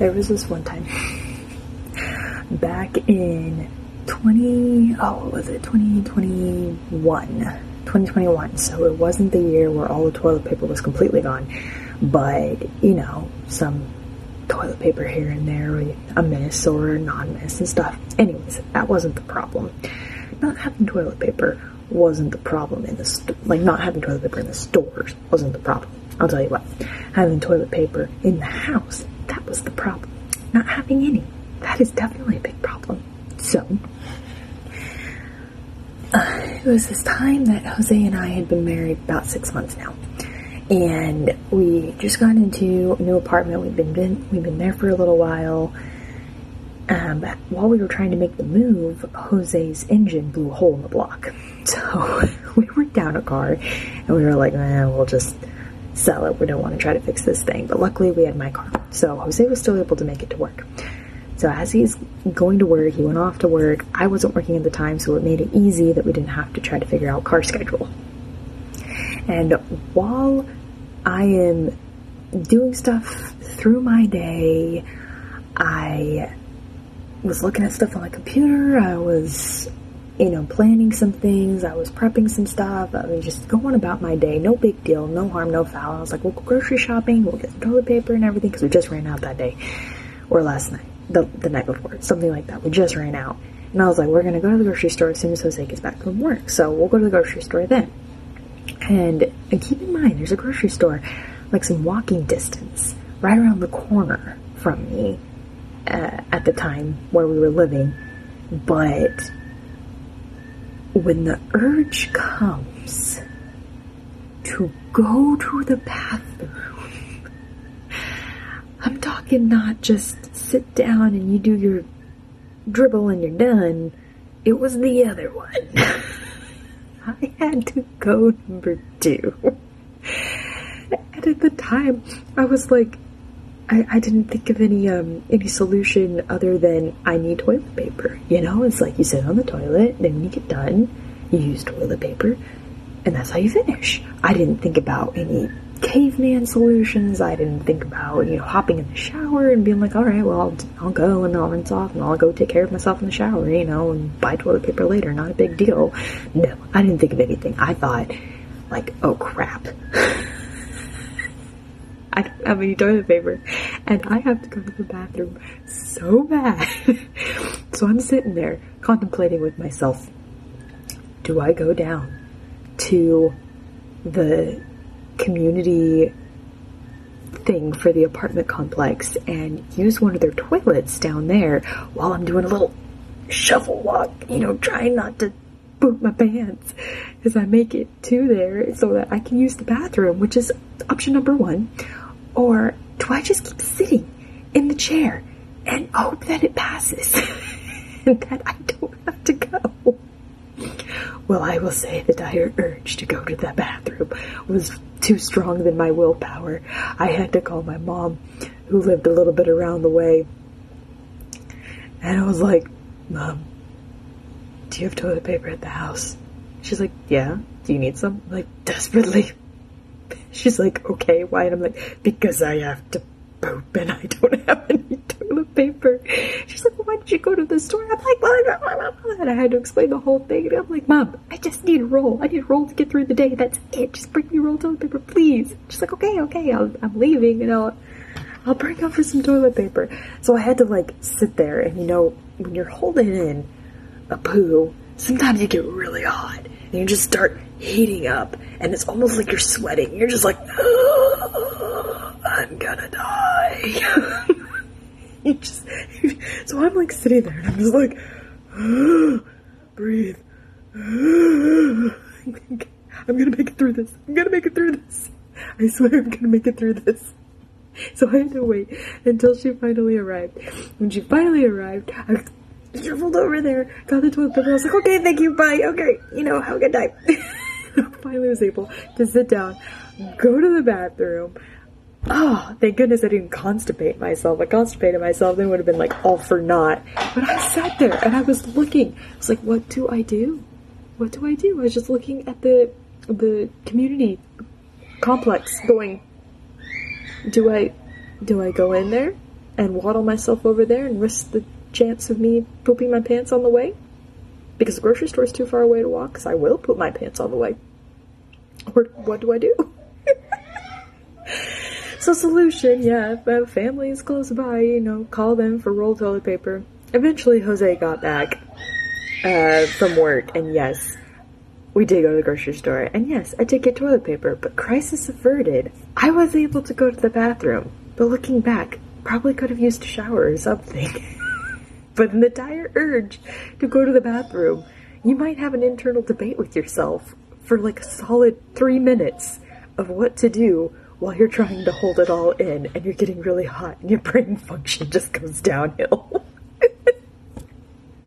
there was this one time back in 20, oh, what was it, 2021, 2021. So it wasn't the year where all the toilet paper was completely gone, but, you know, some toilet paper here and there, a miss or a non-miss and stuff. Anyways, that wasn't the problem. Not having toilet paper wasn't the problem in the st- like not having toilet paper in the stores wasn't the problem. I'll tell you what, having toilet paper in the house was the problem. Not having any that is definitely a big problem. So uh, it was this time that Jose and I had been married about six months now, and we just got into a new apartment. We've been, been we've been there for a little while. Um, while we were trying to make the move, Jose's engine blew a hole in the block. So we were down a car, and we were like, eh, we'll just sell it. We don't want to try to fix this thing. But luckily, we had my car, so Jose was still able to make it to work. So as he's going to work, he went off to work. I wasn't working at the time, so it made it easy that we didn't have to try to figure out car schedule. And while I am doing stuff through my day, I was looking at stuff on my computer. I was, you know, planning some things. I was prepping some stuff. I was just going about my day. No big deal. No harm, no foul. I was like, we'll go grocery shopping. We'll get toilet paper and everything because we just ran out that day or last night the, the night before, something like that. We just ran out. And I was like, we're going to go to the grocery store as soon as Jose gets back from work. So we'll go to the grocery store then. And, and keep in mind, there's a grocery store like some walking distance right around the corner from me uh, at the time where we were living. But when the urge comes to go to the bathroom, I'm talking not just sit down and you do your dribble and you're done. It was the other one. I had to go number two. and at the time, I was like, I, I didn't think of any um any solution other than I need toilet paper. You know, it's like you sit on the toilet, then when you get done, you use toilet paper, and that's how you finish. I didn't think about any caveman solutions. I didn't think about, you know, hopping in the shower and being like, all right, well, I'll, I'll go and I'll rinse off and I'll go take care of myself in the shower, you know, and buy toilet paper later. Not a big deal. No, I didn't think of anything. I thought, like, oh crap. I don't have any toilet paper and I have to go to the bathroom so bad. so I'm sitting there contemplating with myself, do I go down to the community thing for the apartment complex and use one of their toilets down there while I'm doing a little shuffle walk, you know, trying not to poop my pants as I make it to there so that I can use the bathroom, which is option number one. Or do I just keep sitting in the chair and hope that it passes and that I don't have to go? Well, I will say the dire urge to go to the bathroom was too strong than my willpower. I had to call my mom, who lived a little bit around the way. And I was like, Mom, do you have toilet paper at the house? She's like, Yeah. Do you need some? I'm like, desperately. She's like, Okay, why? And I'm like, Because I have to poop and I don't have any toilet paper. She's like, well, why did you go to the store? I'm like, well, blah, blah, blah, and I had to explain the whole thing. And I'm like, Mom, I just need a roll. I need a roll to get through the day. That's it. Just bring me roll toilet paper, please. She's like, okay, okay, i am leaving, and I'll, I'll bring over some toilet paper. So I had to like sit there, and you know, when you're holding in a poo, sometimes you get really hot, and you just start heating up, and it's almost like you're sweating. You're just like, oh, I'm gonna die. you just, so I'm like sitting there, and I'm just like, oh, breathe. I'm gonna make it through this. I'm gonna make it through this. I swear I'm gonna make it through this. So I had to wait until she finally arrived. When she finally arrived, I shuffled over there, got the toilet paper. I was like, okay, thank you, bye. Okay, you know, have a good night. finally was able to sit down, go to the bathroom. Oh, thank goodness I didn't constipate myself. I constipated myself, then would have been like all for naught. But I sat there and I was looking. I was like, what do I do? What do I do? I was just looking at the the community complex going, do I do I go in there and waddle myself over there and risk the chance of me pooping my pants on the way? Because the grocery store is too far away to walk, because I will poop my pants on the way. Or what do I do? so solution, yeah, if family is close by, you know, call them for roll toilet paper. Eventually Jose got back uh, from work, and yes, we did go to the grocery store, and yes, I did get toilet paper, but crisis averted. I was able to go to the bathroom, but looking back, probably could have used a shower or something. but in the dire urge to go to the bathroom, you might have an internal debate with yourself for like a solid three minutes of what to do while you're trying to hold it all in and you're getting really hot and your brain function just goes downhill.